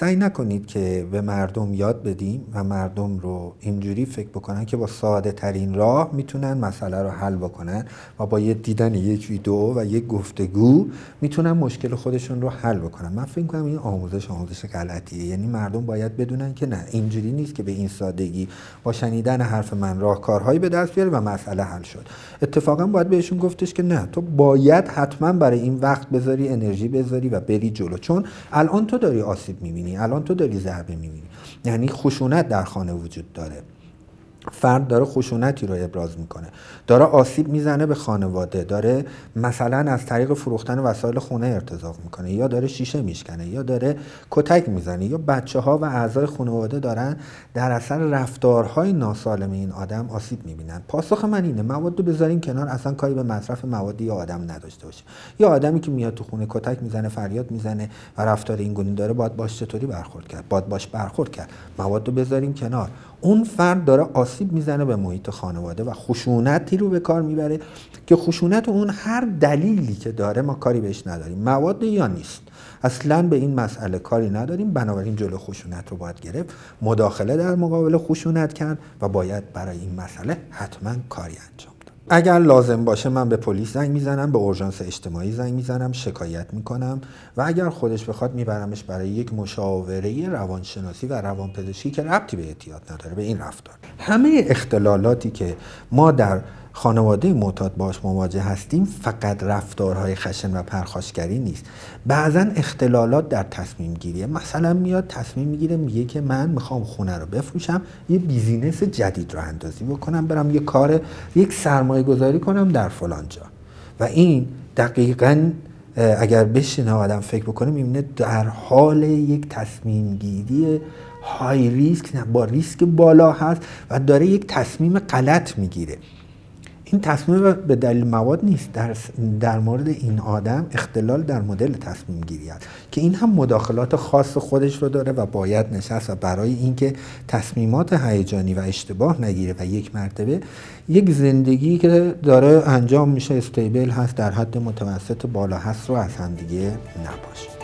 سعی نکنید که به مردم یاد بدیم و مردم رو اینجوری فکر بکنن که با ساده ترین راه می‌تونن مسئله رو حل بکنن و با یه دیدن یک ویدیو و یک گفتگو می‌تونن مشکل خودشون رو حل بکنن. من فکر کنم این آموزش آموزش غلطیه. یعنی مردم باید بدونن که نه اینجوری نیست که به این سادگی با شنیدن حرف من راهکارهایی به دست بیاره و مسئله حل شد. اتفاقا باید بهشون گفتش که نه تو باید حتما برای این وقت بذاری انرژی بذاری و بری جلو. چون الان تو داری آسیب می‌بینی. الان تو داری ضربه می‌بینی یعنی خشونت در خانه وجود داره. فرد داره خشونتی رو ابراز می‌کنه. داره آسیب می‌زنه به خانواده. داره مثلا از طریق فروختن وسایل خونه ارتزاق می‌کنه یا داره شیشه میشکنه یا داره کتک می‌زنه یا بچه ها و اعضای خانواده دارن در اثر رفتارهای ناسالم این آدم آسیب می‌بینن. پاسخ من اینه مواد رو بذارین کنار اصلا کاری به مصرف موادی یا آدم نداشته باشه. یا آدمی که میاد تو خونه کتک می‌زنه فریاد می‌زنه و رفتار این داره باید باش چطوری برخورد کرد؟ باید باش برخورد کرد. مواد رو بذارین کنار. اون فرد داره آسیب می‌زنه به محیط خانواده و خشونتی رو به کار می‌بره که خشونت اون هر دلیلی که داره ما کاری بهش نداریم. مواد یا نیست. اصلا به این مسئله کاری نداریم. بنابراین جلو خشونت رو باید گرفت. مداخله در مقابل خشونت کرد و باید برای این مسئله حتما کاری انجام اگر لازم باشه من به پلیس زنگ می‌زنم به اورژانس اجتماعی زنگ می‌زنم شکایت می‌کنم و اگر خودش بخواد میبرمش برای یک مشاوره روانشناسی و روانپزشکی که ربطی به اعتیاد نداره به این رفتار. همه اختلالاتی که ما در خانواده معتاد باش مواجه هستیم فقط رفتارهای خشن و پرخاشگری نیست. بعضا اختلالات در تصمیم گیریه. مثلا میاد تصمیم می‌گیره میگه که من می‌خوام خونه رو بفروشم یه business جدید راه اندازی بکنم برم یه کار یک سرمایه گذاری کنم در فلان جا. و این دقیقا اگر بشینه آدم فکر بکنه می‌بینه در حال یک تصمیم گیری های ریسک با ریسک بالا هست و داره یک تصمیم غلط می‌گیره. این تصمیم به دلیل مواد نیست. در, در مورد این آدم اختلال در مدل تصمیم گیری است که این هم مداخلات خاص خودش رو داره و باید نشست و برای اینکه تصمیمات هیجانی و اشتباه نگیره و یک مرتبه یک زندگی که داره انجام میشه استیبل هست در حد متوسط بالا هست رو از همدیگه نباشه.